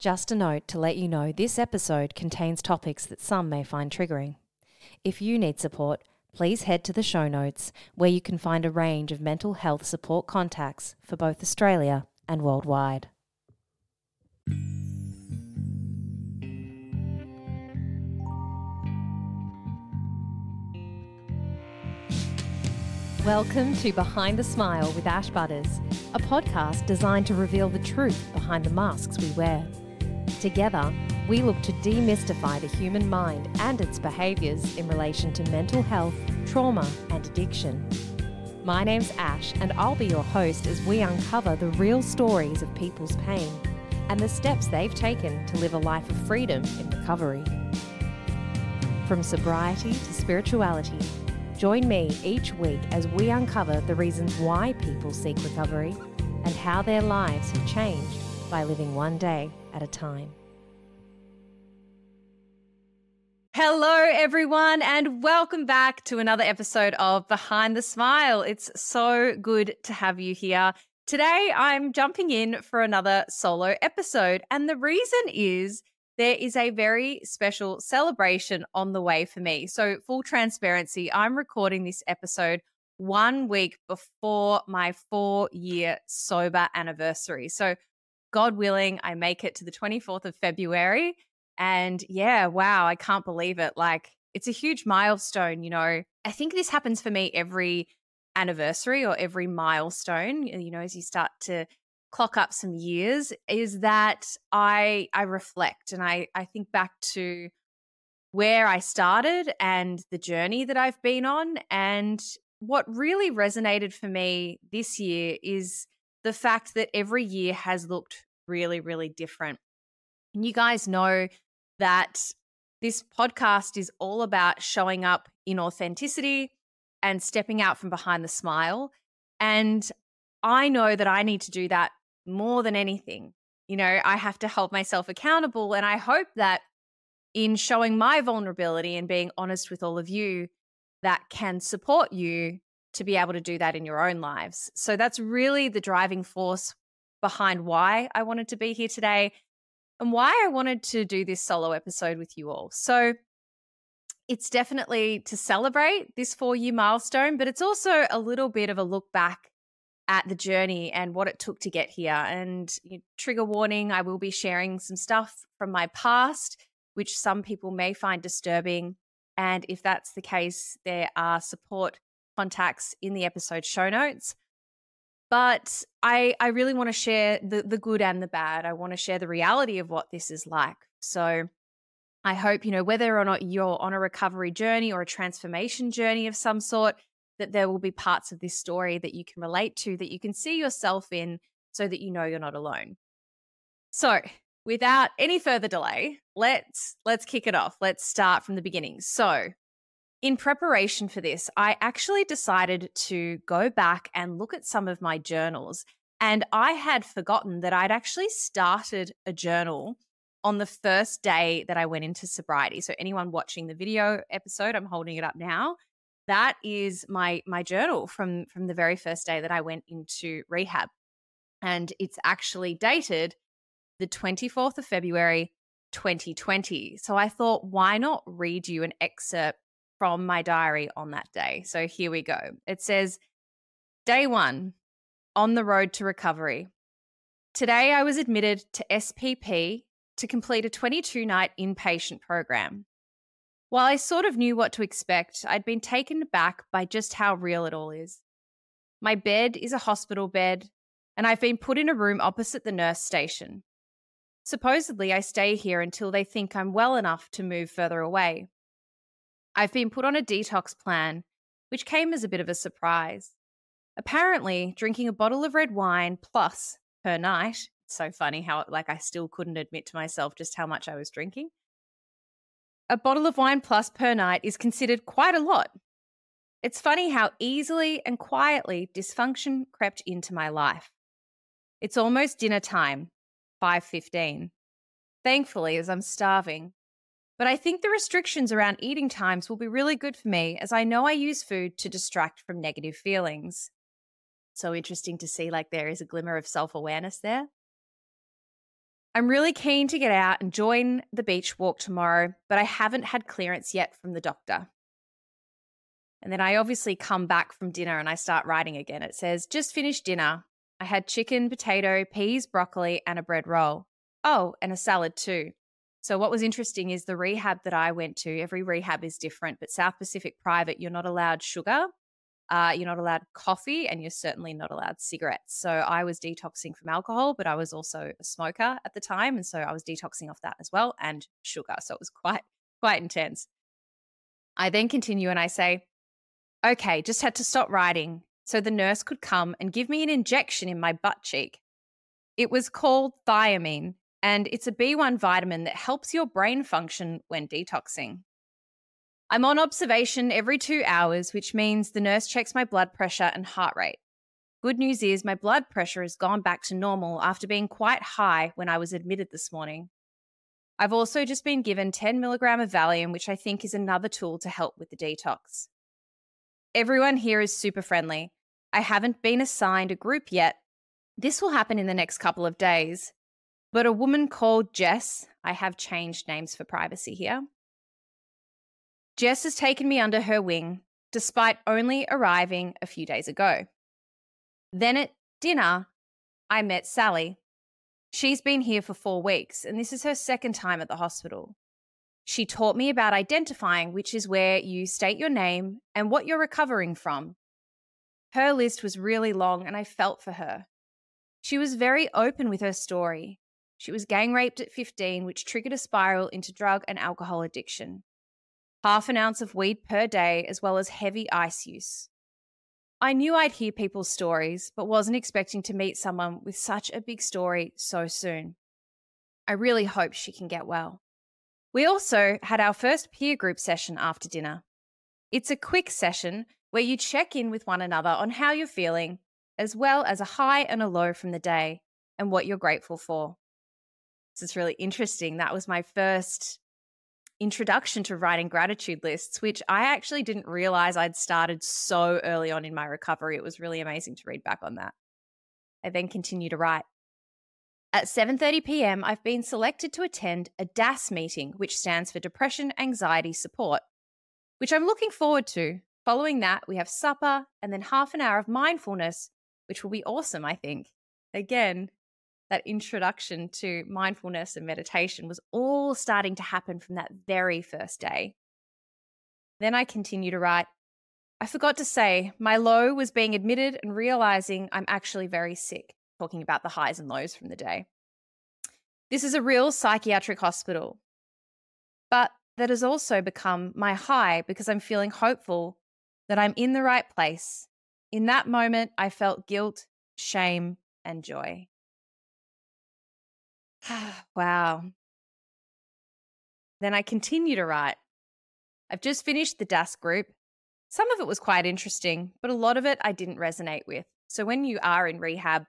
Just a note to let you know this episode contains topics that some may find triggering. If you need support, please head to the show notes where you can find a range of mental health support contacts for both Australia and worldwide. Welcome to Behind the Smile with Ash Butters, a podcast designed to reveal the truth behind the masks we wear. Together, we look to demystify the human mind and its behaviours in relation to mental health, trauma, and addiction. My name's Ash, and I'll be your host as we uncover the real stories of people's pain and the steps they've taken to live a life of freedom in recovery. From sobriety to spirituality, join me each week as we uncover the reasons why people seek recovery and how their lives have changed by living one day at a time. Hello, everyone, and welcome back to another episode of Behind the Smile. It's so good to have you here. Today, I'm jumping in for another solo episode, and the reason is there is a very special celebration on the way for me. So, full transparency, I'm recording this episode one week before my four year sober anniversary. So, God willing, I make it to the 24th of February. And yeah, wow, I can't believe it. Like, it's a huge milestone, you know. I think this happens for me every anniversary or every milestone, you know, as you start to clock up some years is that I I reflect and I I think back to where I started and the journey that I've been on and what really resonated for me this year is the fact that every year has looked really, really different. And you guys know that this podcast is all about showing up in authenticity and stepping out from behind the smile. And I know that I need to do that more than anything. You know, I have to hold myself accountable. And I hope that in showing my vulnerability and being honest with all of you, that can support you to be able to do that in your own lives. So that's really the driving force behind why I wanted to be here today and why I wanted to do this solo episode with you all. So it's definitely to celebrate this four year milestone, but it's also a little bit of a look back at the journey and what it took to get here. And you know, trigger warning, I will be sharing some stuff from my past, which some people may find disturbing. And if that's the case, there are support contacts in the episode show notes. But I, I really want to share the, the good and the bad. I want to share the reality of what this is like. So I hope, you know, whether or not you're on a recovery journey or a transformation journey of some sort, that there will be parts of this story that you can relate to, that you can see yourself in, so that you know you're not alone. So, without any further delay, let's let's kick it off. Let's start from the beginning. So, in preparation for this, I actually decided to go back and look at some of my journals. And I had forgotten that I'd actually started a journal on the first day that I went into sobriety. So, anyone watching the video episode, I'm holding it up now. That is my my journal from from the very first day that I went into rehab. And it's actually dated the 24th of February 2020. So I thought, why not read you an excerpt from my diary on that day. So here we go. It says, Day one, on the road to recovery. Today I was admitted to SPP to complete a 22 night inpatient program. While I sort of knew what to expect, I'd been taken aback by just how real it all is. My bed is a hospital bed, and I've been put in a room opposite the nurse station. Supposedly, I stay here until they think I'm well enough to move further away. I've been put on a detox plan, which came as a bit of a surprise. Apparently, drinking a bottle of red wine plus per night, it's so funny how like I still couldn't admit to myself just how much I was drinking. A bottle of wine plus per night is considered quite a lot. It's funny how easily and quietly dysfunction crept into my life. It's almost dinner time, 5:15. Thankfully, as I'm starving, but I think the restrictions around eating times will be really good for me as I know I use food to distract from negative feelings. So interesting to see like there is a glimmer of self-awareness there. I'm really keen to get out and join the beach walk tomorrow, but I haven't had clearance yet from the doctor. And then I obviously come back from dinner and I start writing again. It says, just finished dinner. I had chicken, potato, peas, broccoli, and a bread roll. Oh, and a salad too. So, what was interesting is the rehab that I went to, every rehab is different, but South Pacific Private, you're not allowed sugar, uh, you're not allowed coffee, and you're certainly not allowed cigarettes. So, I was detoxing from alcohol, but I was also a smoker at the time. And so, I was detoxing off that as well and sugar. So, it was quite, quite intense. I then continue and I say, okay, just had to stop writing so the nurse could come and give me an injection in my butt cheek. It was called thiamine, and it's a B1 vitamin that helps your brain function when detoxing. I'm on observation every two hours, which means the nurse checks my blood pressure and heart rate. Good news is my blood pressure has gone back to normal after being quite high when I was admitted this morning. I've also just been given 10 milligram of Valium, which I think is another tool to help with the detox. Everyone here is super friendly. I haven't been assigned a group yet. This will happen in the next couple of days. But a woman called Jess, I have changed names for privacy here. Jess has taken me under her wing, despite only arriving a few days ago. Then at dinner, I met Sally. She's been here for four weeks, and this is her second time at the hospital. She taught me about identifying, which is where you state your name and what you're recovering from, her list was really long, and I felt for her. She was very open with her story. She was gang raped at 15, which triggered a spiral into drug and alcohol addiction. Half an ounce of weed per day, as well as heavy ice use. I knew I'd hear people's stories, but wasn't expecting to meet someone with such a big story so soon. I really hope she can get well. We also had our first peer group session after dinner. It's a quick session where you check in with one another on how you're feeling, as well as a high and a low from the day and what you're grateful for. This is really interesting. That was my first introduction to writing gratitude lists, which I actually didn't realize I'd started so early on in my recovery. It was really amazing to read back on that. I then continue to write. At 7:30 p.m., I've been selected to attend a DAS meeting, which stands for Depression Anxiety Support, which I'm looking forward to Following that, we have supper and then half an hour of mindfulness, which will be awesome, I think. Again, that introduction to mindfulness and meditation was all starting to happen from that very first day. Then I continue to write. I forgot to say, my low was being admitted and realizing I'm actually very sick, talking about the highs and lows from the day. This is a real psychiatric hospital. But that has also become my high because I'm feeling hopeful that I'm in the right place. In that moment, I felt guilt, shame, and joy. wow. Then I continue to write. I've just finished the DAS group. Some of it was quite interesting, but a lot of it I didn't resonate with. So when you are in rehab,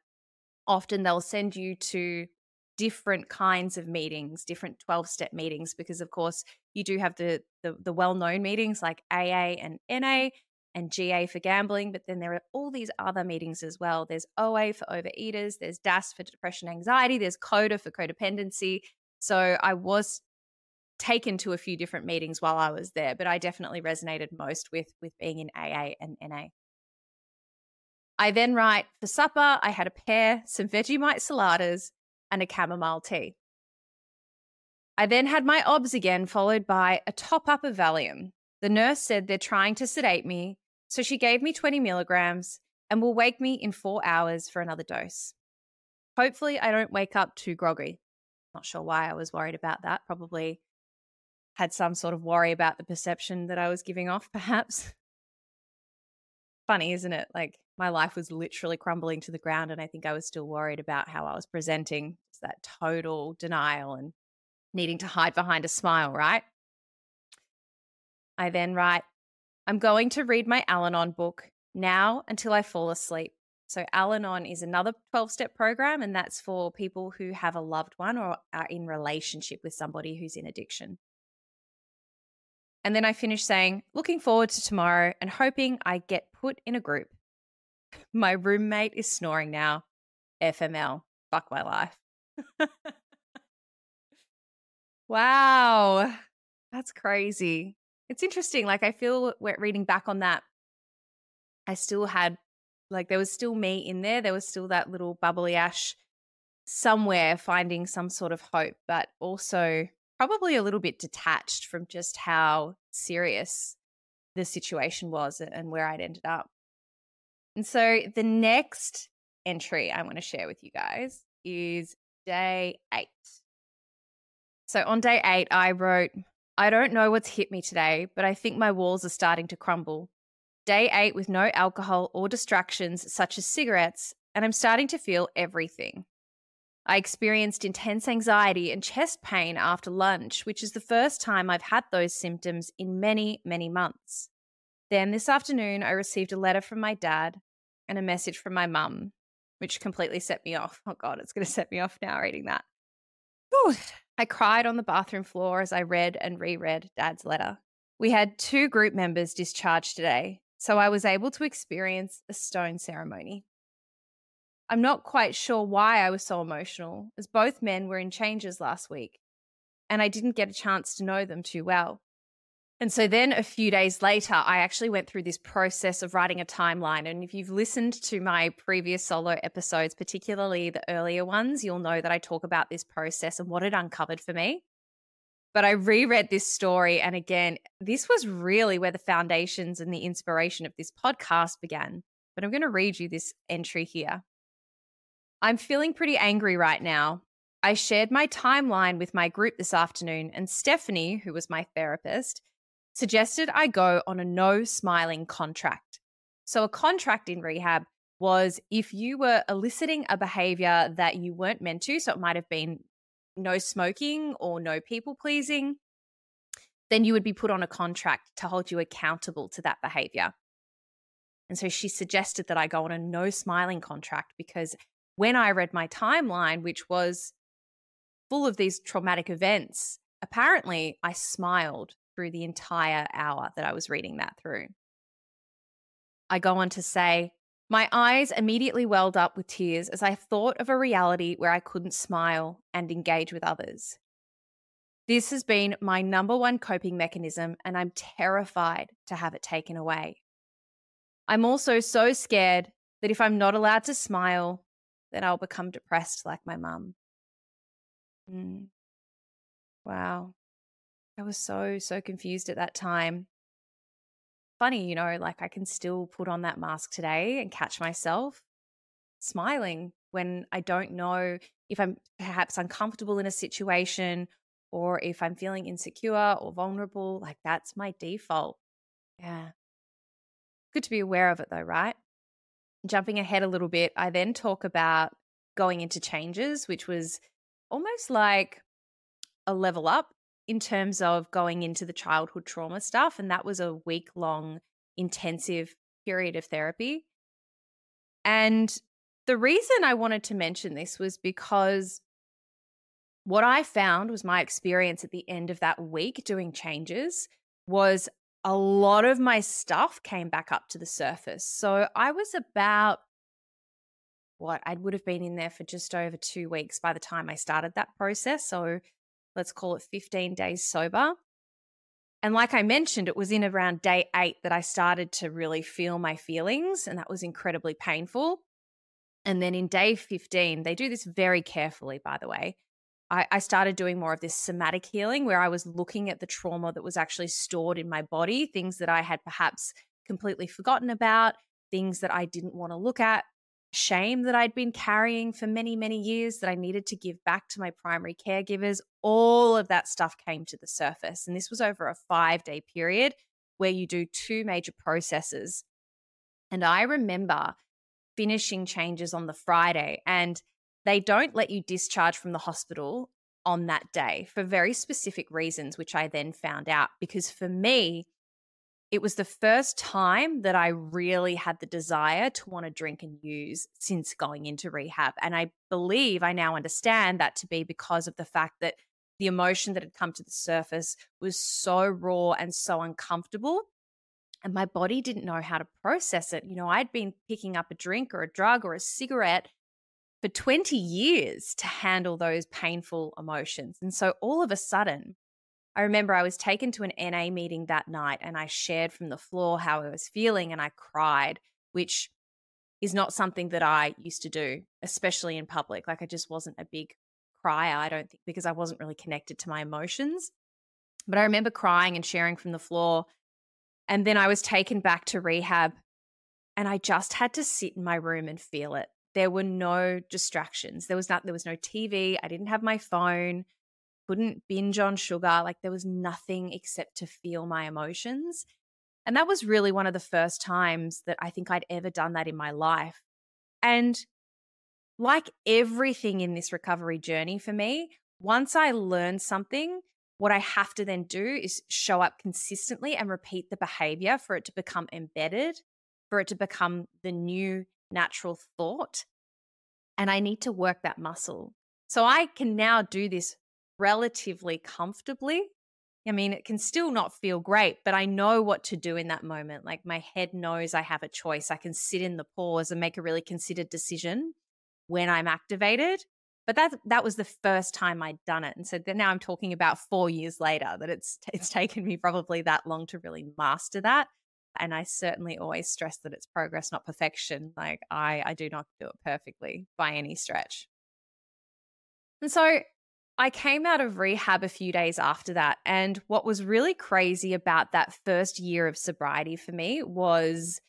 often they'll send you to different kinds of meetings, different 12 step meetings, because of course you do have the, the, the well known meetings like AA and NA, and GA for gambling, but then there are all these other meetings as well. There's OA for overeaters, there's DAS for depression anxiety, there's CODA for codependency. So I was taken to a few different meetings while I was there, but I definitely resonated most with with being in AA and NA. I then write for supper, I had a pear, some Vegemite saladas, and a chamomile tea. I then had my OBS again, followed by a top up of Valium. The nurse said they're trying to sedate me, so she gave me 20 milligrams and will wake me in four hours for another dose. Hopefully, I don't wake up too groggy. Not sure why I was worried about that. Probably had some sort of worry about the perception that I was giving off, perhaps. Funny, isn't it? Like, my life was literally crumbling to the ground, and I think I was still worried about how I was presenting. It's that total denial and needing to hide behind a smile, right? I then write, I'm going to read my Al Anon book now until I fall asleep. So, Al Anon is another 12 step program, and that's for people who have a loved one or are in relationship with somebody who's in addiction. And then I finish saying, looking forward to tomorrow and hoping I get put in a group. My roommate is snoring now. FML. Fuck my life. Wow. That's crazy. It's interesting. Like, I feel reading back on that, I still had, like, there was still me in there. There was still that little bubbly ash somewhere finding some sort of hope, but also probably a little bit detached from just how serious the situation was and where I'd ended up. And so the next entry I want to share with you guys is day eight. So on day eight, I wrote, I don't know what's hit me today, but I think my walls are starting to crumble. Day eight with no alcohol or distractions such as cigarettes, and I'm starting to feel everything. I experienced intense anxiety and chest pain after lunch, which is the first time I've had those symptoms in many, many months. Then this afternoon, I received a letter from my dad and a message from my mum, which completely set me off. Oh, God, it's going to set me off now reading that. I cried on the bathroom floor as I read and reread Dad's letter. We had two group members discharged today, so I was able to experience a stone ceremony. I'm not quite sure why I was so emotional, as both men were in changes last week, and I didn't get a chance to know them too well. And so then a few days later, I actually went through this process of writing a timeline. And if you've listened to my previous solo episodes, particularly the earlier ones, you'll know that I talk about this process and what it uncovered for me. But I reread this story. And again, this was really where the foundations and the inspiration of this podcast began. But I'm going to read you this entry here. I'm feeling pretty angry right now. I shared my timeline with my group this afternoon, and Stephanie, who was my therapist, suggested I go on a no smiling contract. So, a contract in rehab was if you were eliciting a behavior that you weren't meant to, so it might have been no smoking or no people pleasing, then you would be put on a contract to hold you accountable to that behavior. And so she suggested that I go on a no smiling contract because when I read my timeline, which was full of these traumatic events, apparently I smiled through the entire hour that I was reading that through. I go on to say, my eyes immediately welled up with tears as I thought of a reality where I couldn't smile and engage with others. This has been my number one coping mechanism, and I'm terrified to have it taken away. I'm also so scared that if I'm not allowed to smile, then I'll become depressed like my mum. Mm. Wow. I was so, so confused at that time. Funny, you know, like I can still put on that mask today and catch myself smiling when I don't know if I'm perhaps uncomfortable in a situation or if I'm feeling insecure or vulnerable. Like that's my default. Yeah. Good to be aware of it though, right? Jumping ahead a little bit, I then talk about going into changes, which was almost like a level up in terms of going into the childhood trauma stuff. And that was a week long intensive period of therapy. And the reason I wanted to mention this was because what I found was my experience at the end of that week doing changes was a lot of my stuff came back up to the surface. So I was about what I would have been in there for just over two weeks by the time I started that process. So let's call it 15 days sober. And like I mentioned, it was in around day eight that I started to really feel my feelings, and that was incredibly painful. And then in day 15, they do this very carefully, by the way. I, I, started doing more of this somatic healing where I was looking at the trauma that was actually stored in my body, things that I had perhaps completely forgotten about, things that I didn't want to look at, shame that I'd been carrying for many, many years that I needed to give back to my primary caregivers. All of that stuff came to the surface. And this was over a five day period where you do two major processes. And I remember finishing changes on the Friday, and they don't let you discharge from the hospital on that day for very specific reasons, which I then found out. Because for me, it was the first time that I really had the desire to want to drink and use since going into rehab. And I believe I now understand that to be because of the fact that the emotion that had come to the surface was so raw and so uncomfortable. And my body didn't know how to process it. You know, I'd been picking up a drink or a drug or a cigarette for 20 years to handle those painful emotions. And so all of a sudden, I remember I was taken to an NA meeting that night and I shared from the floor how I was feeling and I cried, which is not something that I used to do, especially in public. Like I just wasn't a big crier, I don't think, because I wasn't really connected to my emotions. But I remember crying and sharing from the floor. And then I was taken back to rehab and I just had to sit in my room and feel it. There were no distractions. There was not there was no TV. I didn't have my phone. Couldn't binge on sugar. Like there was nothing except to feel my emotions. And that was really one of the first times that I think I'd ever done that in my life. And like everything in this recovery journey for me, once I learn something, what I have to then do is show up consistently and repeat the behavior for it to become embedded, for it to become the new natural thought. And I need to work that muscle. So I can now do this relatively comfortably I mean, it can still not feel great, but I know what to do in that moment. Like my head knows I have a choice. I can sit in the pause and make a really considered decision when I'm activated. But that that was the first time I'd done it, and so now I'm talking about four years later that it's it's taken me probably that long to really master that. And I certainly always stress that it's progress, not perfection. Like I I do not do it perfectly by any stretch. And so I came out of rehab a few days after that. And what was really crazy about that first year of sobriety for me was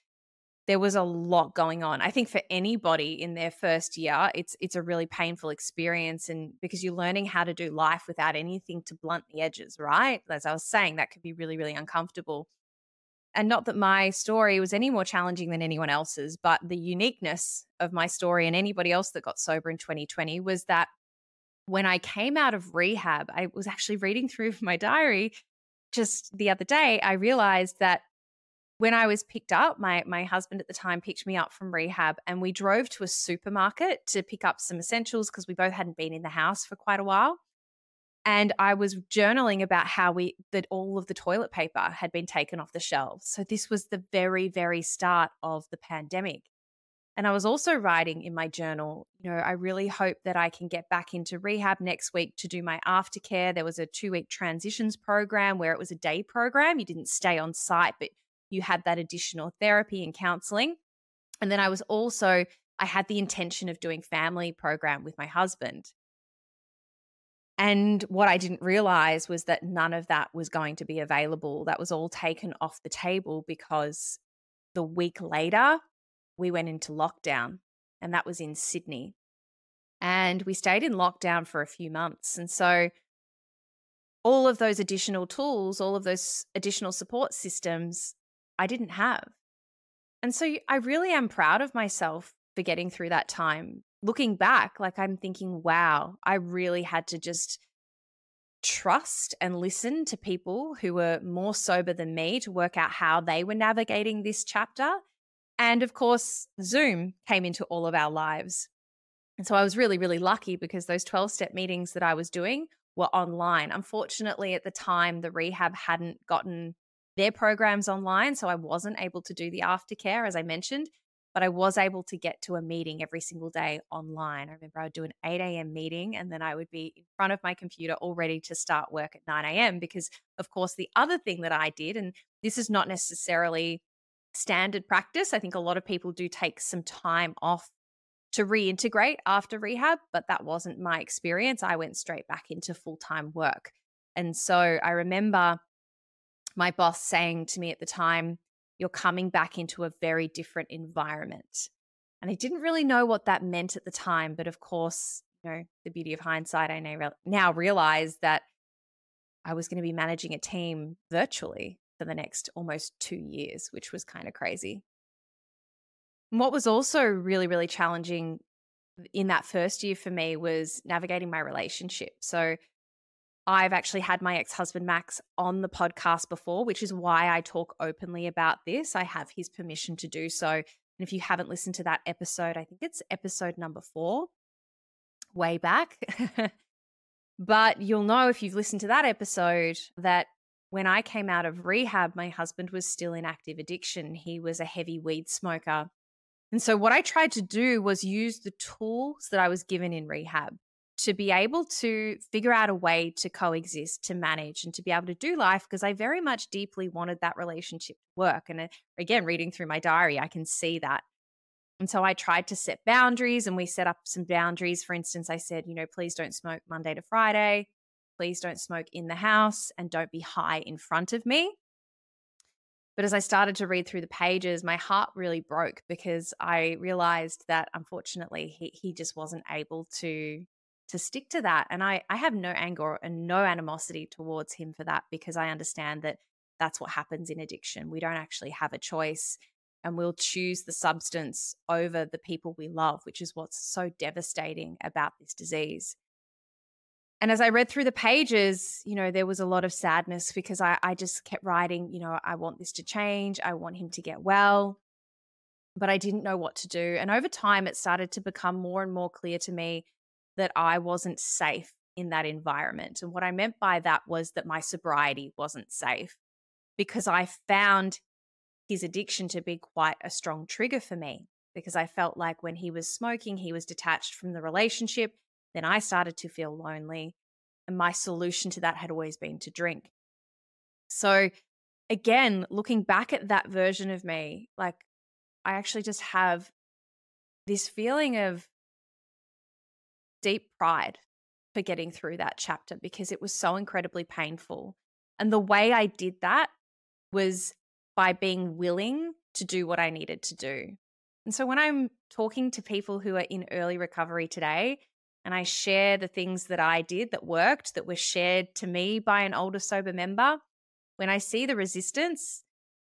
there was a lot going on. I think for anybody in their first year, it's it's a really painful experience and because you're learning how to do life without anything to blunt the edges, right? As I was saying, that could be really really uncomfortable. And not that my story was any more challenging than anyone else's, but the uniqueness of my story and anybody else that got sober in 2020 was that when I came out of rehab, I was actually reading through my diary just the other day. I realized that when I was picked up, my my husband at the time picked me up from rehab and we drove to a supermarket to pick up some essentials because we both hadn't been in the house for quite a while. And I was journaling about how we that all of the toilet paper had been taken off the shelves. So this was the very very start of the pandemic. And I was also writing in my journal, you know, I really hope that I can get back into rehab next week to do my aftercare. There was a two week transitions program where it was a day program. You didn't stay on site, but you had that additional therapy and counseling. And then I was also, I had the intention of doing family program with my husband. And what I didn't realize was that none of that was going to be available. That was all taken off the table because the week later, we went into lockdown, and that was in Sydney. And we stayed in lockdown for a few months. And so, all of those additional tools, all of those additional support systems, I didn't have. And so, I really am proud of myself for getting through that time. Looking back, like I'm thinking, wow, I really had to just trust and listen to people who were more sober than me to work out how they were navigating this chapter and of course, Zoom came into all of our lives. And so I was really, really lucky because those 12 step meetings that I was doing were online. Unfortunately, at the time, the rehab hadn't gotten their programs online. So I wasn't able to do the aftercare, as I mentioned, but I was able to get to a meeting every single day online. I remember I would do an 8 a.m. meeting and then I would be in front of my computer all ready to start work at 9 a.m. Because, of course, the other thing that I did, and this is not necessarily standard practice. I think a lot of people do take some time off to reintegrate after rehab, but that wasn't my experience. I went straight back into full time work. And so I remember my boss saying to me at the time, You're coming back into a very different environment. And I didn't really know what that meant at the time. But of course, you know, the beauty of hindsight, I now realize that I was going to be managing a team virtually for the next almost two years, which was kind of crazy. And what was also really, really challenging in that first year for me was navigating my relationship. So I've actually had my ex husband Max on the podcast before, which is why I talk openly about this. I have his permission to do so. And if you haven't listened to that episode, I think it's episode number four, way back. but you'll know if you've listened to that episode that when I came out of rehab, my husband was still in active addiction. He was a heavy weed smoker. And so, what I tried to do was use the tools that I was given in rehab to be able to figure out a way to coexist, to manage, and to be able to do life because I very much deeply wanted that relationship to work. And uh, again, reading through my diary, I can see that. And so I tried to set boundaries and we set up some boundaries. For instance, I said, you know, please don't smoke Monday to Friday. Please don't smoke in the house and don't be high in front of me. But as I started to read through the pages, my heart really broke because I realized that unfortunately he, he just wasn't able to to stick to that. And I, I have no anger and no animosity towards him for that because I understand that that's what happens in addiction. We don't actually have a choice and we'll choose the substance over the people we love, which is what's so devastating about this disease. And as I read through the pages, you know, there was a lot of sadness because I, I just kept writing, you know, I want this to change. I want him to get well. But I didn't know what to do. And over time, it started to become more and more clear to me that I wasn't safe in that environment. And what I meant by that was that my sobriety wasn't safe because I found his addiction to be quite a strong trigger for me because I felt like when he was smoking, he was detached from the relationship. Then I started to feel lonely. And my solution to that had always been to drink. So, again, looking back at that version of me, like I actually just have this feeling of deep pride for getting through that chapter because it was so incredibly painful. And the way I did that was by being willing to do what I needed to do. And so when I'm talking to people who are in early recovery today, and I share the things that I did that worked, that were shared to me by an older sober member, when I see the resistance,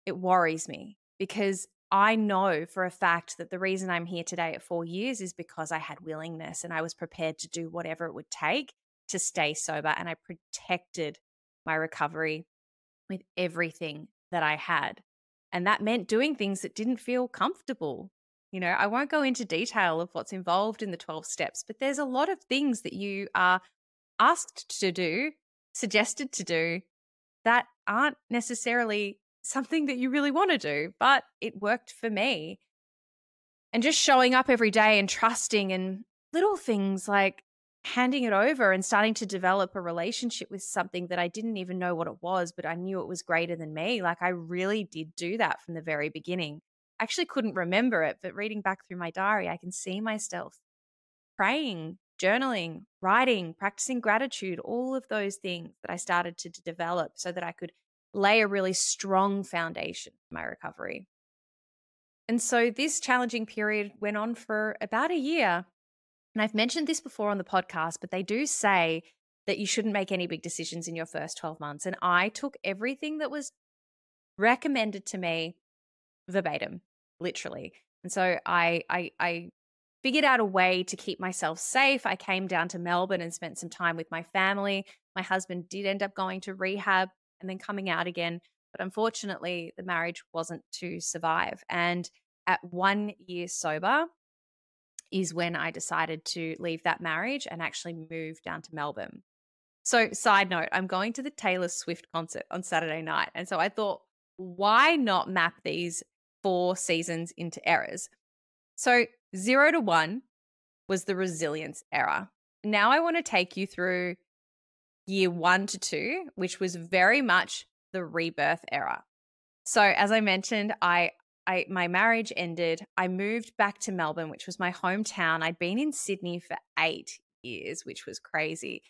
it worries me because I know for a fact that the reason I'm here today at four years is because I had willingness and I was prepared to do whatever it would take to stay sober. And I protected my recovery with everything that I had. And that meant doing things that didn't feel comfortable. You know, I won't go into detail of what's involved in the 12 steps, but there's a lot of things that you are asked to do, suggested to do, that aren't necessarily something that you really want to do, but it worked for me. And just showing up every day and trusting and little things like handing it over and starting to develop a relationship with something that I didn't even know what it was, but I knew it was greater than me. Like I really did do that from the very beginning. Actually couldn't remember it, but reading back through my diary, I can see myself praying, journaling, writing, practicing gratitude, all of those things that I started to, to develop so that I could lay a really strong foundation for my recovery. And so this challenging period went on for about a year. And I've mentioned this before on the podcast, but they do say that you shouldn't make any big decisions in your first 12 months. And I took everything that was recommended to me verbatim, literally. And so I, I, I figured out a way to keep myself safe. I came down to Melbourne and spent some time with my family. My husband did end up going to rehab and then coming out again. But unfortunately, the marriage wasn't to survive. And at one year sober is when I decided to leave that marriage and actually move down to Melbourne. So, side note, I'm going to the Taylor Swift concert on Saturday night. And so I thought, why not map these four seasons into errors. So, zero to one was the resilience era. Now I want to take you through year one to two, which was very much the rebirth era. So, as I mentioned, I, I my marriage ended. I moved back to Melbourne, which was my hometown. I'd been in Sydney for eight years, which was crazy.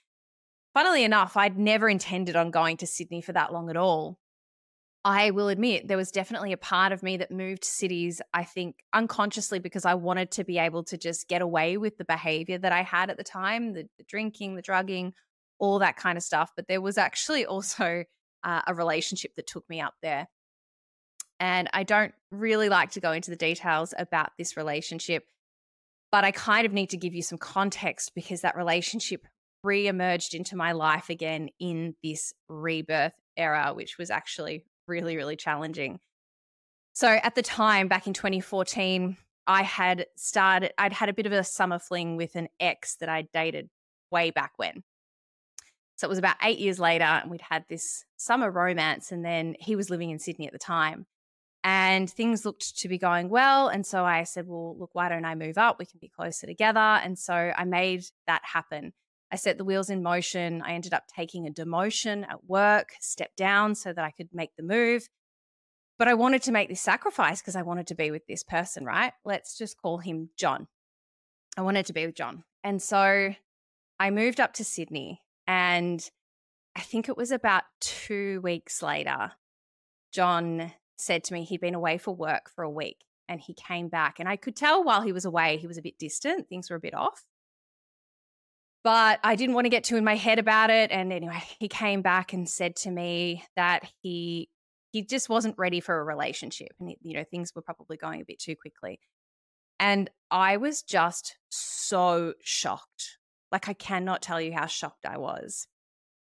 Funnily enough, I'd never intended on going to Sydney for that long at all. I will admit there was definitely a part of me that moved cities, I think unconsciously because I wanted to be able to just get away with the behavior that I had at the time the, the drinking, the drugging, all that kind of stuff. But there was actually also uh, a relationship that took me up there. And I don't really like to go into the details about this relationship, but I kind of need to give you some context because that relationship re emerged into my life again in this rebirth era, which was actually really, really challenging. So at the time, back in 2014, I had started, I'd had a bit of a summer fling with an ex that I dated way back when. So it was about eight years later, and we'd had this summer romance, and then he was living in Sydney at the time. and things looked to be going well. And so I said, well, look, why don't I move up? We can be closer together. And so I made that happen. I set the wheels in motion. I ended up taking a demotion at work, stepped down so that I could make the move. But I wanted to make this sacrifice because I wanted to be with this person, right? Let's just call him John. I wanted to be with John. And so I moved up to Sydney. And I think it was about two weeks later, John said to me he'd been away for work for a week and he came back. And I could tell while he was away, he was a bit distant, things were a bit off. But I didn't want to get too in my head about it. And anyway, he came back and said to me that he he just wasn't ready for a relationship and you know things were probably going a bit too quickly. And i was just so shocked. Like i cannot tell you how shocked i was.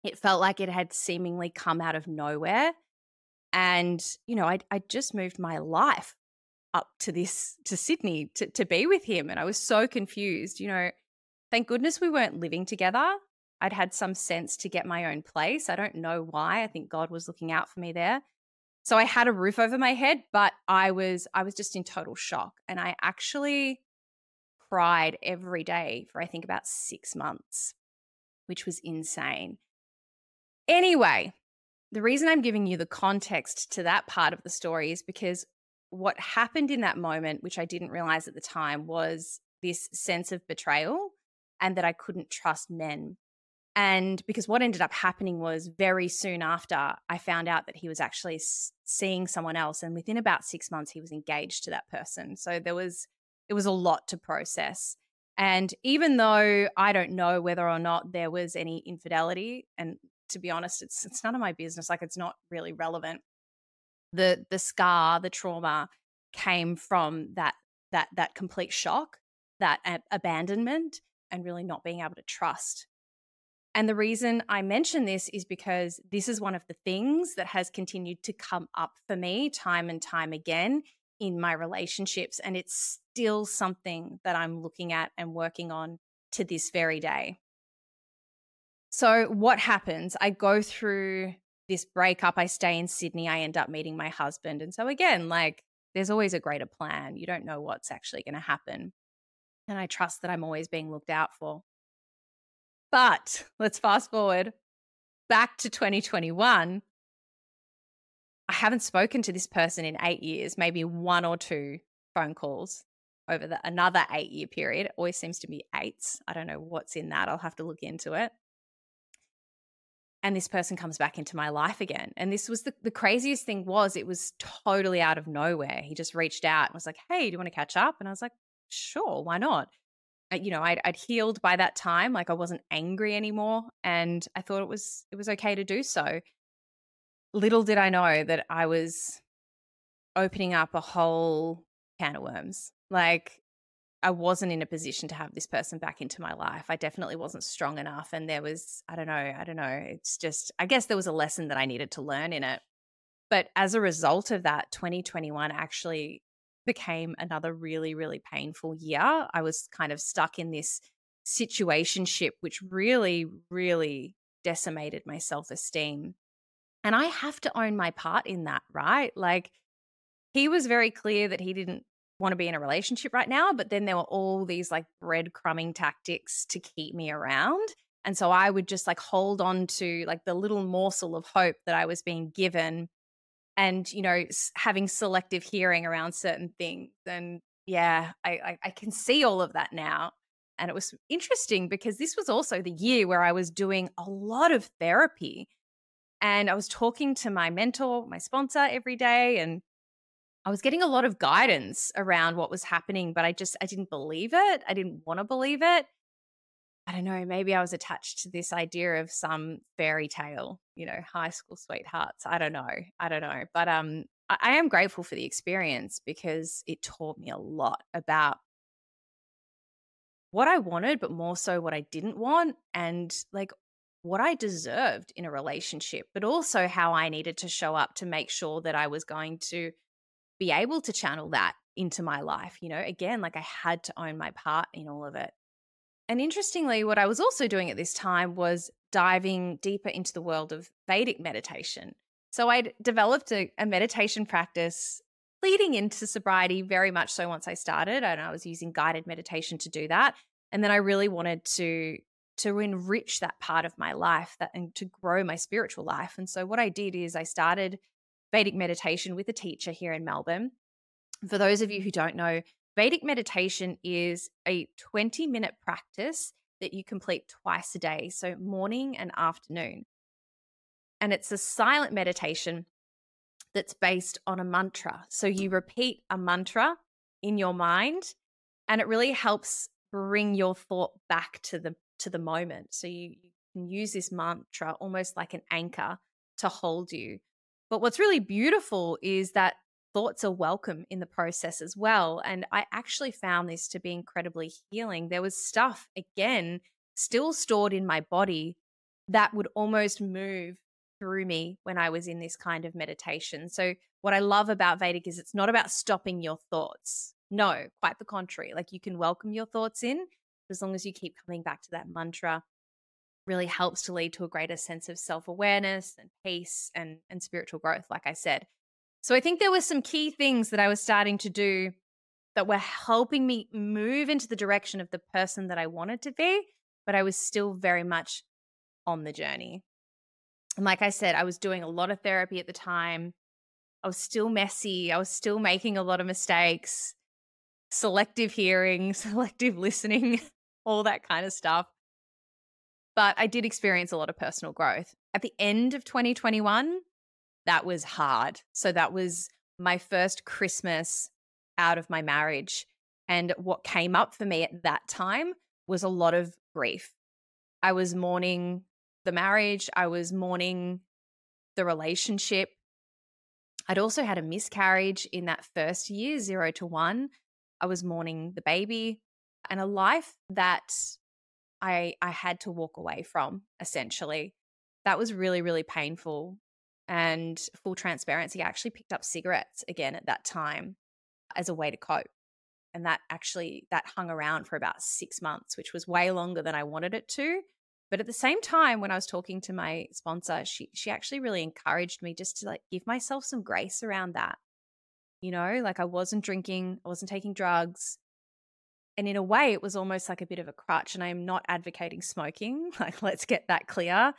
It felt like it had seemingly come out of nowhere and you know i i just moved my life up to this to sydney to, to be with him and i was so confused you know thank goodness we weren't living together. I'd had some sense to get my own place. I don't know why. I think god was looking out for me there. So I had a roof over my head, but I was I was just in total shock and I actually cried every day for I think about 6 months, which was insane. Anyway, the reason I'm giving you the context to that part of the story is because what happened in that moment, which I didn't realize at the time, was this sense of betrayal and that I couldn't trust men and because what ended up happening was very soon after, I found out that he was actually seeing someone else. And within about six months, he was engaged to that person. So there was, it was a lot to process. And even though I don't know whether or not there was any infidelity, and to be honest, it's it's none of my business. Like it's not really relevant. The the scar, the trauma came from that that that complete shock, that abandonment, and really not being able to trust and the reason I mention this is because this is one of the things that has continued to come up for me time and time again in my relationships. And it's still something that I'm looking at and working on to this very day. So, what happens? I go through this breakup. I stay in Sydney. I end up meeting my husband. And so, again, like there's always a greater plan. You don't know what's actually going to happen. And I trust that I'm always being looked out for. But let's fast forward back to 2021. I haven't spoken to this person in eight years, maybe one or two phone calls over the, another eight year period. It always seems to be eights. I don't know what's in that. I'll have to look into it. And this person comes back into my life again. And this was the, the craziest thing was it was totally out of nowhere. He just reached out and was like, Hey, do you want to catch up? And I was like, sure, why not? you know I'd, I'd healed by that time like i wasn't angry anymore and i thought it was it was okay to do so little did i know that i was opening up a whole can of worms like i wasn't in a position to have this person back into my life i definitely wasn't strong enough and there was i don't know i don't know it's just i guess there was a lesson that i needed to learn in it but as a result of that 2021 actually became another really, really painful year. I was kind of stuck in this situationship, which really, really decimated my self esteem. And I have to own my part in that, right? Like, he was very clear that he didn't want to be in a relationship right now, but then there were all these like breadcrumbing tactics to keep me around. And so I would just like hold on to like the little morsel of hope that I was being given and you know having selective hearing around certain things and yeah I, I, I can see all of that now and it was interesting because this was also the year where i was doing a lot of therapy and i was talking to my mentor my sponsor every day and i was getting a lot of guidance around what was happening but i just i didn't believe it i didn't want to believe it I don't know, maybe I was attached to this idea of some fairy tale, you know, high school sweethearts. I don't know. I don't know. But um I, I am grateful for the experience because it taught me a lot about what I wanted, but more so what I didn't want and like what I deserved in a relationship, but also how I needed to show up to make sure that I was going to be able to channel that into my life. You know, again, like I had to own my part in all of it. And interestingly, what I was also doing at this time was diving deeper into the world of Vedic meditation. So I'd developed a, a meditation practice leading into sobriety very much so once I started and I was using guided meditation to do that. And then I really wanted to to enrich that part of my life that and to grow my spiritual life. And so what I did is I started Vedic meditation with a teacher here in Melbourne. For those of you who don't know, Vedic meditation is a 20 minute practice that you complete twice a day, so morning and afternoon. And it's a silent meditation that's based on a mantra. So you repeat a mantra in your mind and it really helps bring your thought back to the to the moment. So you, you can use this mantra almost like an anchor to hold you. But what's really beautiful is that thoughts are welcome in the process as well. And I actually found this to be incredibly healing. There was stuff, again, still stored in my body that would almost move through me when I was in this kind of meditation. So, what I love about Vedic is it's not about stopping your thoughts. No, quite the contrary. Like you can welcome your thoughts in as long as you keep coming back to that mantra really helps to lead to a greater sense of self-awareness and peace and and spiritual growth like I said. So I think there were some key things that I was starting to do that were helping me move into the direction of the person that I wanted to be, but I was still very much on the journey. And like I said, I was doing a lot of therapy at the time. I was still messy. I was still making a lot of mistakes, selective hearing, selective listening, all that kind of stuff. But I did experience a lot of personal growth. At the end of 2021, that was hard. So that was my first Christmas out of my marriage. And what came up for me at that time was a lot of grief. I was mourning the marriage, I was mourning the relationship. I'd also had a miscarriage in that first year, zero to one. I was mourning the baby and a life that I I had to walk away from essentially. That was really really painful and full transparency, I actually picked up cigarettes again at that time as a way to cope. And that actually that hung around for about 6 months, which was way longer than I wanted it to. But at the same time when I was talking to my sponsor, she she actually really encouraged me just to like give myself some grace around that. You know, like I wasn't drinking, I wasn't taking drugs. And in a way, it was almost like a bit of a crutch. And I am not advocating smoking. Like, let's get that clear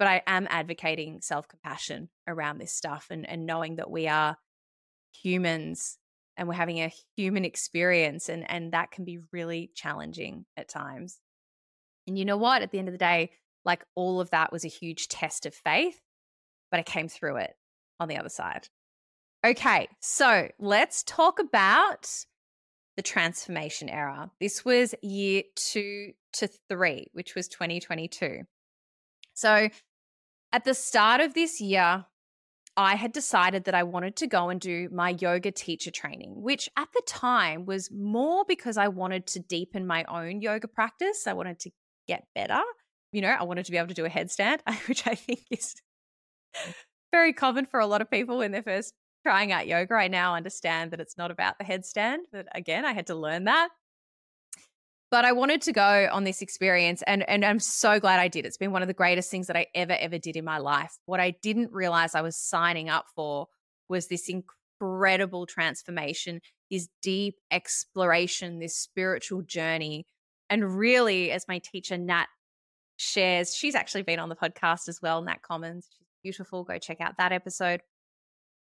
but I am advocating self compassion around this stuff and, and knowing that we are humans and we're having a human experience and, and that can be really challenging at times. And you know what? At the end of the day, like all of that was a huge test of faith, but I came through it on the other side. Okay, so let's talk about the transformation era. This was year two to three, which was 2022. So at the start of this year, I had decided that I wanted to go and do my yoga teacher training, which at the time was more because I wanted to deepen my own yoga practice. I wanted to get better. You know, I wanted to be able to do a headstand, which I think is very common for a lot of people when they're first trying out yoga. I now understand that it's not about the headstand, but again, I had to learn that. But I wanted to go on this experience and and I'm so glad I did. It's been one of the greatest things that I ever ever did in my life. What I didn't realize I was signing up for was this incredible transformation, this deep exploration, this spiritual journey. And really as my teacher Nat shares, she's actually been on the podcast as well, Nat Commons. She's beautiful. Go check out that episode.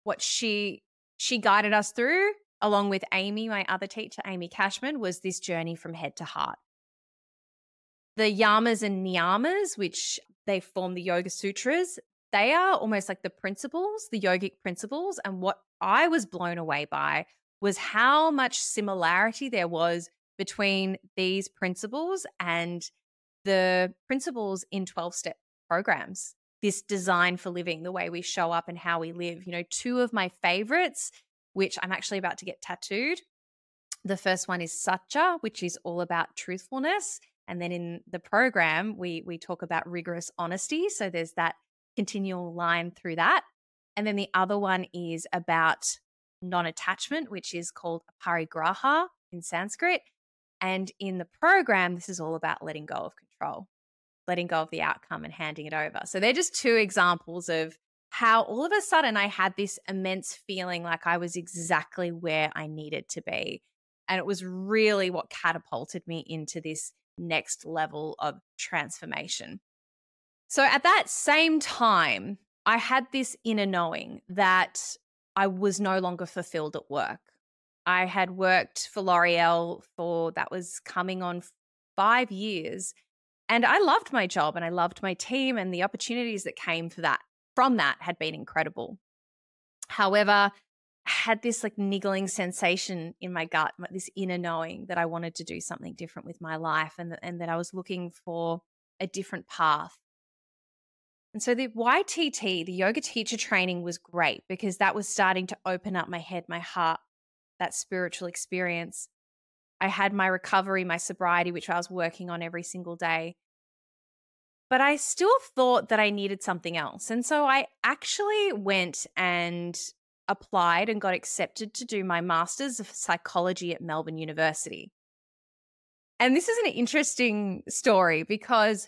What she she guided us through along with Amy, my other teacher, Amy Cashman, was this journey from head to heart. The yamas and niyamas, which they form the Yoga Sutras, they are almost like the principles, the yogic principles. And what I was blown away by was how much similarity there was between these principles and the principles in 12 step programs. This design for living, the way we show up and how we live. You know, two of my favorites which I'm actually about to get tattooed. The first one is Satya, which is all about truthfulness. And then in the program, we we talk about rigorous honesty. So there's that continual line through that. And then the other one is about non-attachment, which is called aparigraha in Sanskrit. And in the program, this is all about letting go of control, letting go of the outcome and handing it over. So they're just two examples of how all of a sudden I had this immense feeling like I was exactly where I needed to be. And it was really what catapulted me into this next level of transformation. So at that same time, I had this inner knowing that I was no longer fulfilled at work. I had worked for L'Oreal for that was coming on five years. And I loved my job and I loved my team and the opportunities that came for that from that had been incredible. However, I had this like niggling sensation in my gut, this inner knowing that I wanted to do something different with my life and, and that I was looking for a different path. And so the YTT, the yoga teacher training was great because that was starting to open up my head, my heart, that spiritual experience. I had my recovery, my sobriety, which I was working on every single day. But I still thought that I needed something else. And so I actually went and applied and got accepted to do my master's of psychology at Melbourne University. And this is an interesting story because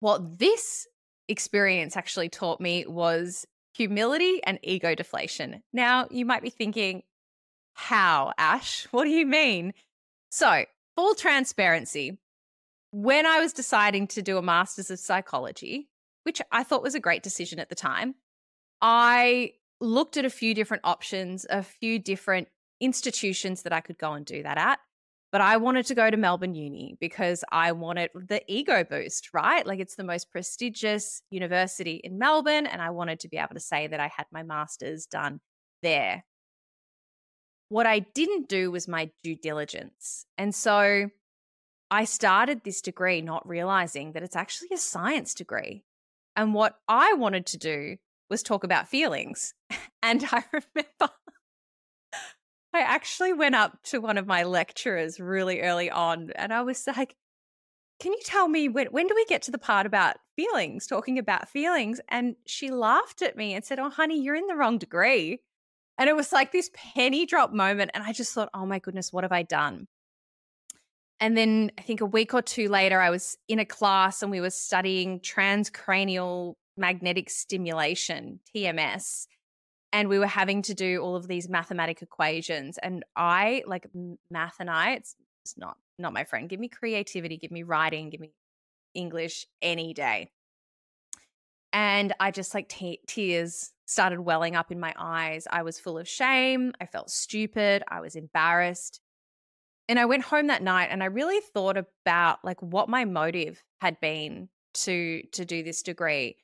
what this experience actually taught me was humility and ego deflation. Now, you might be thinking, how, Ash? What do you mean? So, full transparency. When I was deciding to do a master's of psychology, which I thought was a great decision at the time, I looked at a few different options, a few different institutions that I could go and do that at. But I wanted to go to Melbourne Uni because I wanted the ego boost, right? Like it's the most prestigious university in Melbourne. And I wanted to be able to say that I had my master's done there. What I didn't do was my due diligence. And so I started this degree not realizing that it's actually a science degree. And what I wanted to do was talk about feelings. And I remember I actually went up to one of my lecturers really early on and I was like, Can you tell me when, when do we get to the part about feelings, talking about feelings? And she laughed at me and said, Oh, honey, you're in the wrong degree. And it was like this penny drop moment. And I just thought, Oh my goodness, what have I done? And then I think a week or two later, I was in a class and we were studying transcranial magnetic stimulation, TMS and we were having to do all of these mathematic equations. And i like math and i it's, it's not not my friend. Give me creativity give me writing give me english any day. And i just like tears started welling up in my eyes. I was full of shame. I felt stupid. I was embarrassed and i went home that night and i really thought about like what my motive had been to to do this degree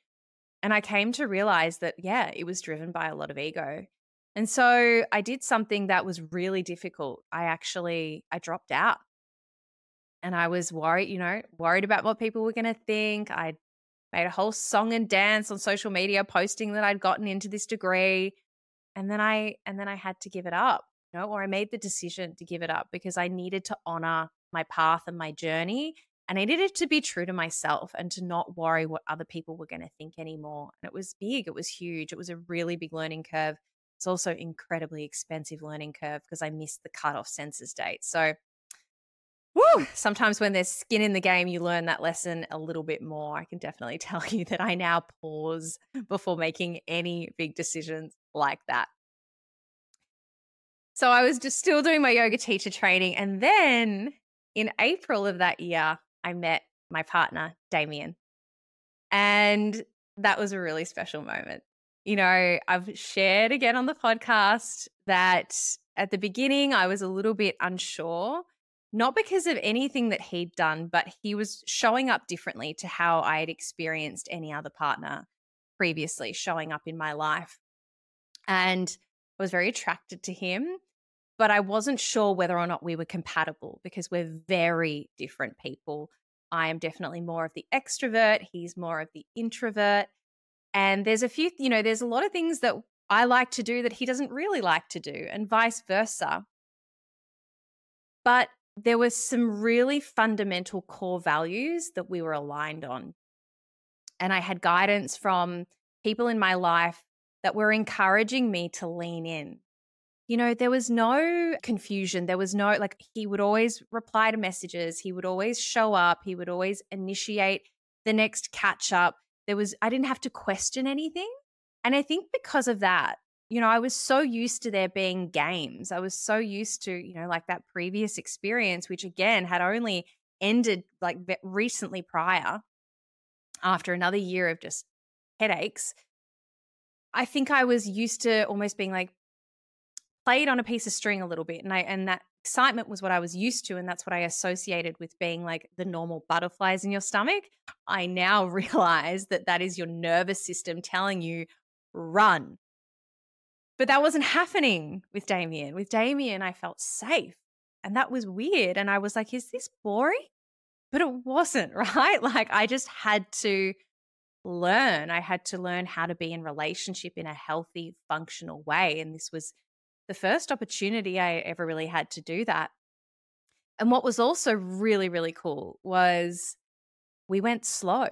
and I came to realize that, yeah, it was driven by a lot of ego. And so I did something that was really difficult. I actually I dropped out. And I was worried, you know, worried about what people were going to think. I made a whole song and dance on social media posting that I'd gotten into this degree. And then I and then I had to give it up, know, or I made the decision to give it up because I needed to honor my path and my journey and I needed to be true to myself and to not worry what other people were going to think anymore. And it was big, it was huge. It was a really big learning curve. It's also incredibly expensive learning curve because I missed the cutoff census date. So, woo, sometimes when there's skin in the game, you learn that lesson a little bit more. I can definitely tell you that I now pause before making any big decisions like that. So I was just still doing my yoga teacher training. And then in April of that year, I met my partner, Damien. And that was a really special moment. You know, I've shared again on the podcast that at the beginning I was a little bit unsure, not because of anything that he'd done, but he was showing up differently to how I had experienced any other partner previously showing up in my life. And I was very attracted to him, but I wasn't sure whether or not we were compatible because we're very different people. I am definitely more of the extrovert, he's more of the introvert. And there's a few, you know, there's a lot of things that I like to do that he doesn't really like to do, and vice versa. But there were some really fundamental core values that we were aligned on. And I had guidance from people in my life that were encouraging me to lean in you know, there was no confusion. There was no, like, he would always reply to messages. He would always show up. He would always initiate the next catch up. There was, I didn't have to question anything. And I think because of that, you know, I was so used to there being games. I was so used to, you know, like that previous experience, which again had only ended like recently prior after another year of just headaches. I think I was used to almost being like played on a piece of string a little bit. And I, and that excitement was what I was used to. And that's what I associated with being like the normal butterflies in your stomach. I now realize that that is your nervous system telling you, run, but that wasn't happening with Damien. With Damien, I felt safe. And that was weird. And I was like, is this boring? But it wasn't, right? Like I just had to learn. I had to learn how to be in relationship in a healthy, functional way. And this was the first opportunity I ever really had to do that. And what was also really, really cool was we went slow.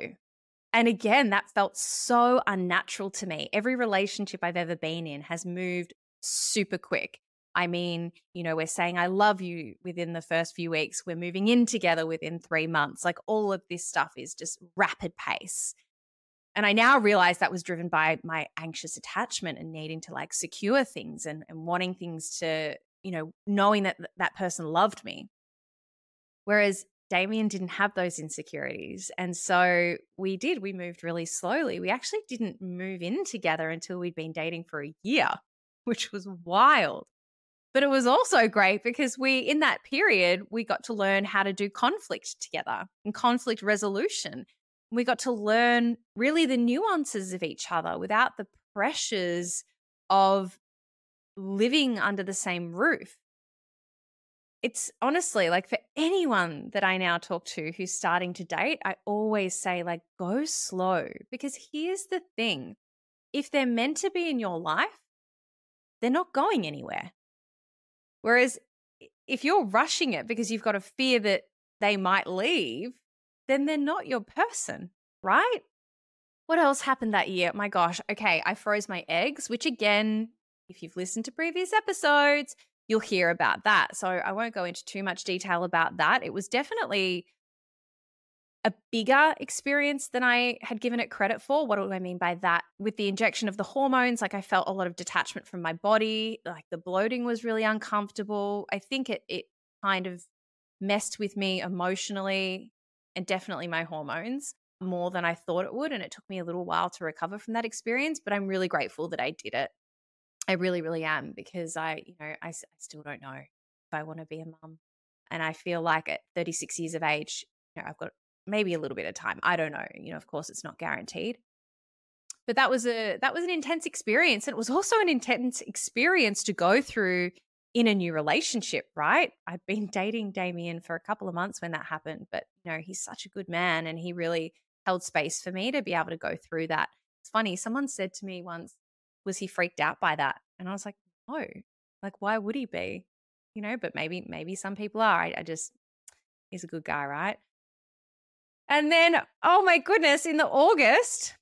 And again, that felt so unnatural to me. Every relationship I've ever been in has moved super quick. I mean, you know, we're saying I love you within the first few weeks. We're moving in together within three months. Like all of this stuff is just rapid pace. And I now realize that was driven by my anxious attachment and needing to like secure things and, and wanting things to, you know, knowing that that person loved me. Whereas Damien didn't have those insecurities. And so we did, we moved really slowly. We actually didn't move in together until we'd been dating for a year, which was wild. But it was also great because we, in that period, we got to learn how to do conflict together and conflict resolution. We got to learn really the nuances of each other without the pressures of living under the same roof it's honestly like for anyone that I now talk to who's starting to date, I always say, like, go slow. Because here's the thing if they're meant to be in your life, they're not going anywhere. Whereas if you're rushing it because you've got a fear that they might leave, then they're not your person, right? What else happened that year? My gosh. Okay. I froze my eggs, which again, if you've listened to previous episodes, you'll hear about that. So I won't go into too much detail about that. It was definitely a bigger experience than I had given it credit for. What do I mean by that? With the injection of the hormones, like I felt a lot of detachment from my body, like the bloating was really uncomfortable. I think it it kind of messed with me emotionally and definitely my hormones more than I thought it would and it took me a little while to recover from that experience, but I'm really grateful that I did it. I really, really am because I, you know, I, I still don't know if I want to be a mum. And I feel like at 36 years of age, you know, I've got maybe a little bit of time. I don't know. You know, of course, it's not guaranteed. But that was a that was an intense experience. And it was also an intense experience to go through in a new relationship, right? I've been dating Damien for a couple of months when that happened, but you know, he's such a good man and he really held space for me to be able to go through that. It's funny, someone said to me once, was he freaked out by that? And I was like, no, like, why would he be? You know, but maybe, maybe some people are. I, I just, he's a good guy, right? And then, oh my goodness, in the August,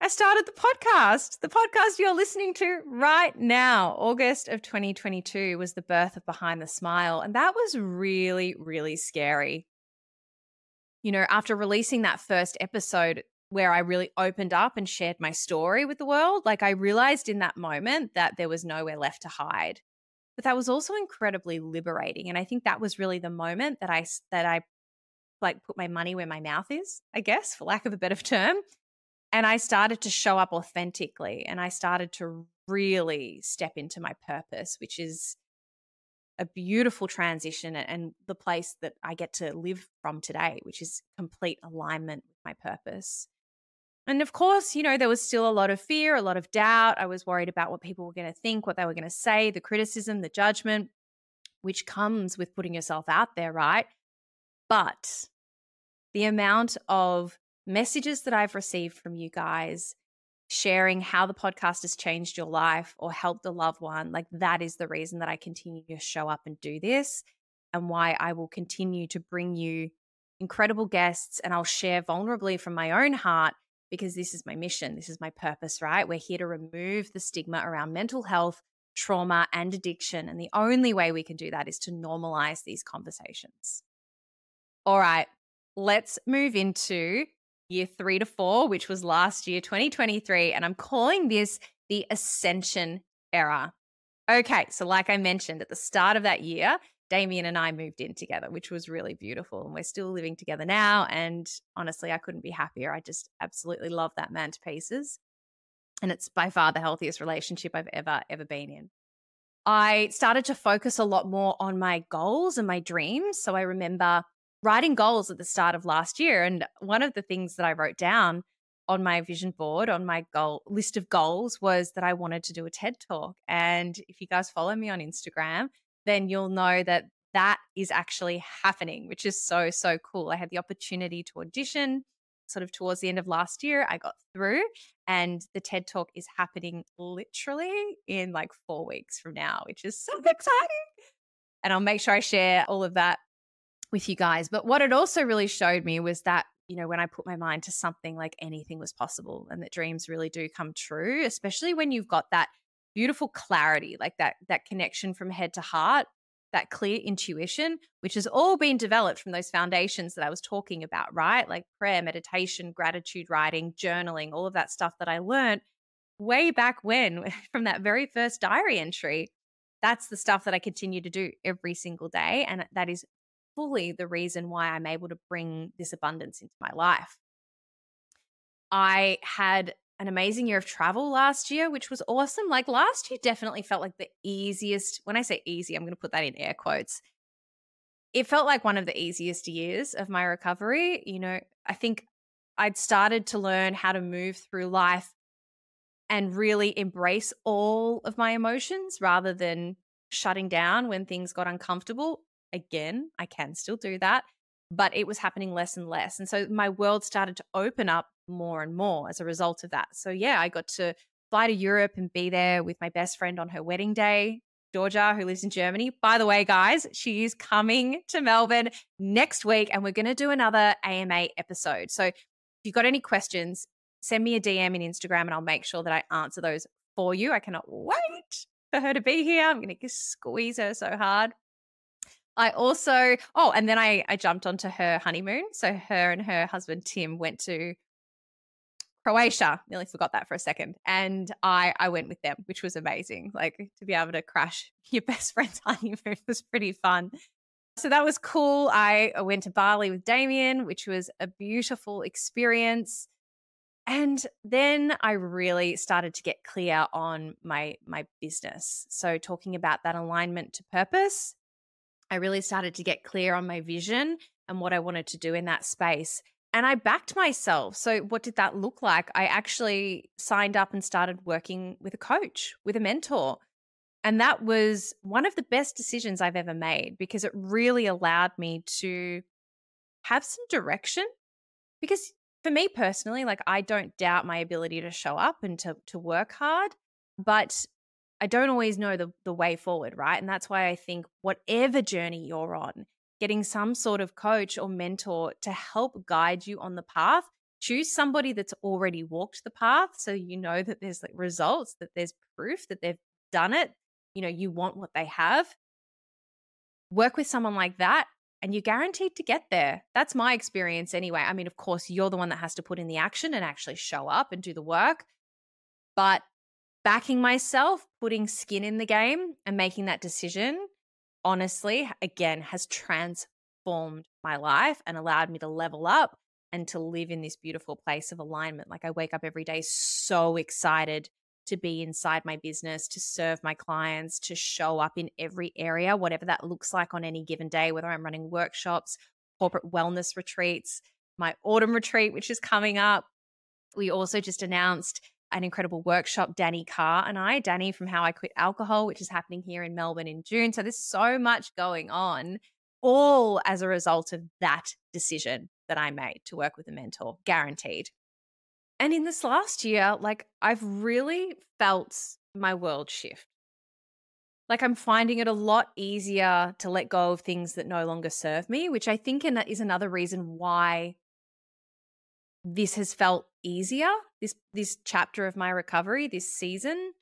I started the podcast. The podcast you're listening to right now, August of 2022, was the birth of Behind the Smile. And that was really, really scary. You know, after releasing that first episode, where I really opened up and shared my story with the world. Like I realized in that moment that there was nowhere left to hide. But that was also incredibly liberating and I think that was really the moment that I that I like put my money where my mouth is, I guess, for lack of a better term. And I started to show up authentically and I started to really step into my purpose, which is a beautiful transition and the place that I get to live from today, which is complete alignment with my purpose. And of course, you know, there was still a lot of fear, a lot of doubt. I was worried about what people were going to think, what they were going to say, the criticism, the judgment, which comes with putting yourself out there, right? But the amount of messages that I've received from you guys sharing how the podcast has changed your life or helped a loved one, like that is the reason that I continue to show up and do this and why I will continue to bring you incredible guests and I'll share vulnerably from my own heart because this is my mission. This is my purpose, right? We're here to remove the stigma around mental health, trauma, and addiction. And the only way we can do that is to normalize these conversations. All right, let's move into year three to four, which was last year, 2023. And I'm calling this the ascension era. Okay, so like I mentioned at the start of that year, Damien and I moved in together, which was really beautiful. And we're still living together now. And honestly, I couldn't be happier. I just absolutely love that man to pieces. And it's by far the healthiest relationship I've ever, ever been in. I started to focus a lot more on my goals and my dreams. So I remember writing goals at the start of last year. And one of the things that I wrote down on my vision board, on my goal list of goals, was that I wanted to do a TED talk. And if you guys follow me on Instagram, then you'll know that that is actually happening, which is so, so cool. I had the opportunity to audition sort of towards the end of last year. I got through, and the TED talk is happening literally in like four weeks from now, which is so exciting. And I'll make sure I share all of that with you guys. But what it also really showed me was that, you know, when I put my mind to something, like anything was possible and that dreams really do come true, especially when you've got that beautiful clarity, like that that connection from head to heart, that clear intuition, which has all been developed from those foundations that I was talking about, right? Like prayer, meditation, gratitude writing, journaling, all of that stuff that I learned way back when from that very first diary entry. That's the stuff that I continue to do every single day. And that is fully the reason why I'm able to bring this abundance into my life. I had an amazing year of travel last year, which was awesome. Like last year definitely felt like the easiest. When I say easy, I'm going to put that in air quotes. It felt like one of the easiest years of my recovery. You know, I think I'd started to learn how to move through life and really embrace all of my emotions rather than shutting down when things got uncomfortable. Again, I can still do that, but it was happening less and less. And so my world started to open up more and more as a result of that. So, yeah, I got to fly to Europe and be there with my best friend on her wedding day, Georgia, who lives in Germany. By the way, guys, she is coming to Melbourne next week and we're going to do another AMA episode. So, if you've got any questions, send me a DM in Instagram and I'll make sure that I answer those for you. I cannot wait for her to be here. I'm going to squeeze her so hard. I also, oh, and then I, I jumped onto her honeymoon. So her and her husband Tim went to Croatia. Nearly forgot that for a second. And I I went with them, which was amazing. Like to be able to crash your best friend's honeymoon was pretty fun. So that was cool. I went to Bali with Damien, which was a beautiful experience. And then I really started to get clear on my my business. So talking about that alignment to purpose, I really started to get clear on my vision and what I wanted to do in that space and I backed myself. So, what did that look like? I actually signed up and started working with a coach, with a mentor. And that was one of the best decisions I've ever made because it really allowed me to have some direction. Because for me personally, like I don't doubt my ability to show up and to, to work hard, but I don't always know the, the way forward, right? And that's why I think whatever journey you're on, getting some sort of coach or mentor to help guide you on the path. Choose somebody that's already walked the path so you know that there's like results, that there's proof that they've done it. You know, you want what they have. Work with someone like that and you're guaranteed to get there. That's my experience anyway. I mean, of course, you're the one that has to put in the action and actually show up and do the work. But backing myself, putting skin in the game and making that decision honestly, again, has transformed my life and allowed me to level up and to live in this beautiful place of alignment. Like I wake up every day so excited to be inside my business, to serve my clients, to show up in every area, whatever that looks like on any given day, whether I'm running workshops, corporate wellness retreats, my autumn retreat, which is coming up. We also just announced an incredible workshop, Danny Carr and I, Danny from How I Quit Alcohol, which is happening here in Melbourne in June. So there's so much going on, all as a result of that decision that I made to work with a mentor, guaranteed. And in this last year, like I've really felt my world shift. Like I'm finding it a lot easier to let go of things that no longer serve me, which I think is another reason why this has felt easier this this chapter of my recovery this season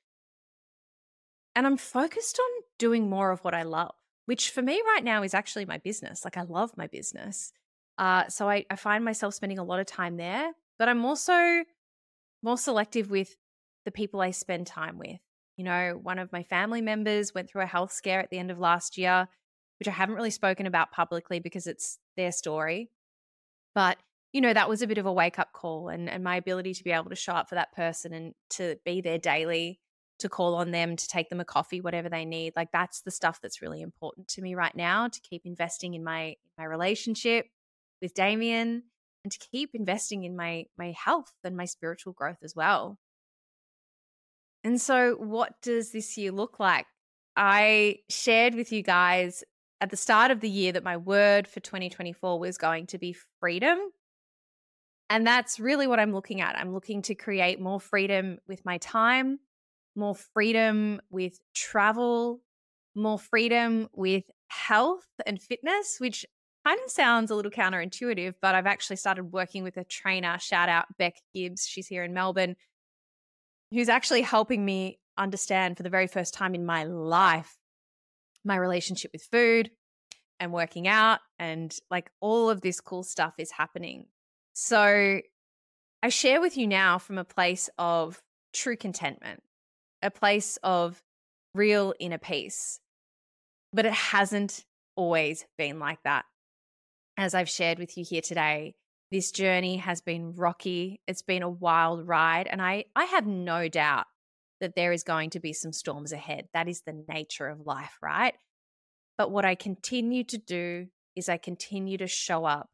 and i'm focused on doing more of what i love which for me right now is actually my business like i love my business Uh, so I, I find myself spending a lot of time there, but I'm also more selective with the people I spend time with. You know, one of my family members went through a health scare at the end of last year, which I haven't really spoken about publicly because it's their story. But, you know, that was a bit of a wake up call and, and my ability to be able to show up for that person and to be there daily, to call on them, to take them a coffee, whatever they need. Like that's the stuff that's really important to me right now to keep investing in my my relationship with Damien and to keep investing in my my health and my spiritual growth as well. And so, what does this year look like? I shared with you guys at the start of the year that my word for 2024 was going to be freedom. And that's really what I'm looking at. I'm looking to create more freedom with my time, more freedom with travel, more freedom with health and fitness, which kind of sounds a little counterintuitive, but I've actually started working with a trainer. Shout out Beck Gibbs. She's here in Melbourne who's actually helping me understand for the very first time in my life my relationship with food and working out and like all of this cool stuff is happening. So I share with you now from a place of true contentment, a place of real inner peace. But it hasn't always been like that. As I've shared with you here today, this journey has been rocky. It's been a wild ride. And I, I have no doubt that there is going to be some storms ahead. That is the nature of life, right? But what I continue to do is I continue to show up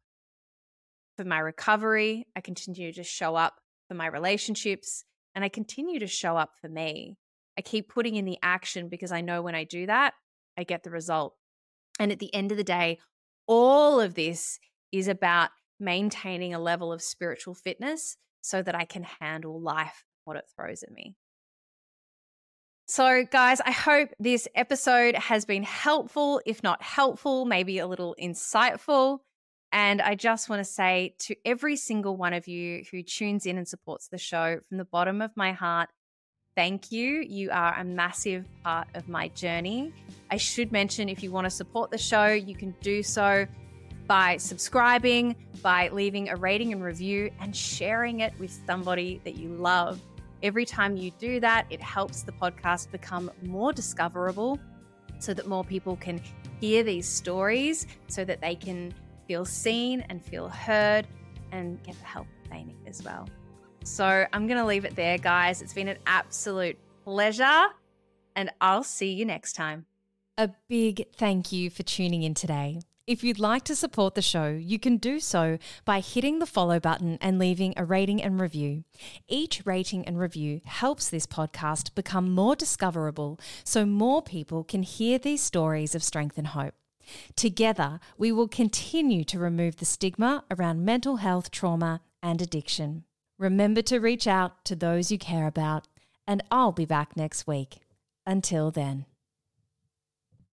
for my recovery. I continue to show up for my relationships and I continue to show up for me. I keep putting in the action because I know when I do that, I get the result. And at the end of the day, all of this is about maintaining a level of spiritual fitness so that I can handle life, what it throws at me. So, guys, I hope this episode has been helpful, if not helpful, maybe a little insightful. And I just want to say to every single one of you who tunes in and supports the show from the bottom of my heart, thank you. You are a massive part of my journey. I should mention if you want to support the show, you can do so by subscribing, by leaving a rating and review, and sharing it with somebody that you love. Every time you do that, it helps the podcast become more discoverable so that more people can hear these stories, so that they can feel seen and feel heard and get the help they need as well. So I'm going to leave it there, guys. It's been an absolute pleasure, and I'll see you next time. A big thank you for tuning in today. If you'd like to support the show, you can do so by hitting the follow button and leaving a rating and review. Each rating and review helps this podcast become more discoverable so more people can hear these stories of strength and hope. Together, we will continue to remove the stigma around mental health, trauma, and addiction. Remember to reach out to those you care about, and I'll be back next week. Until then.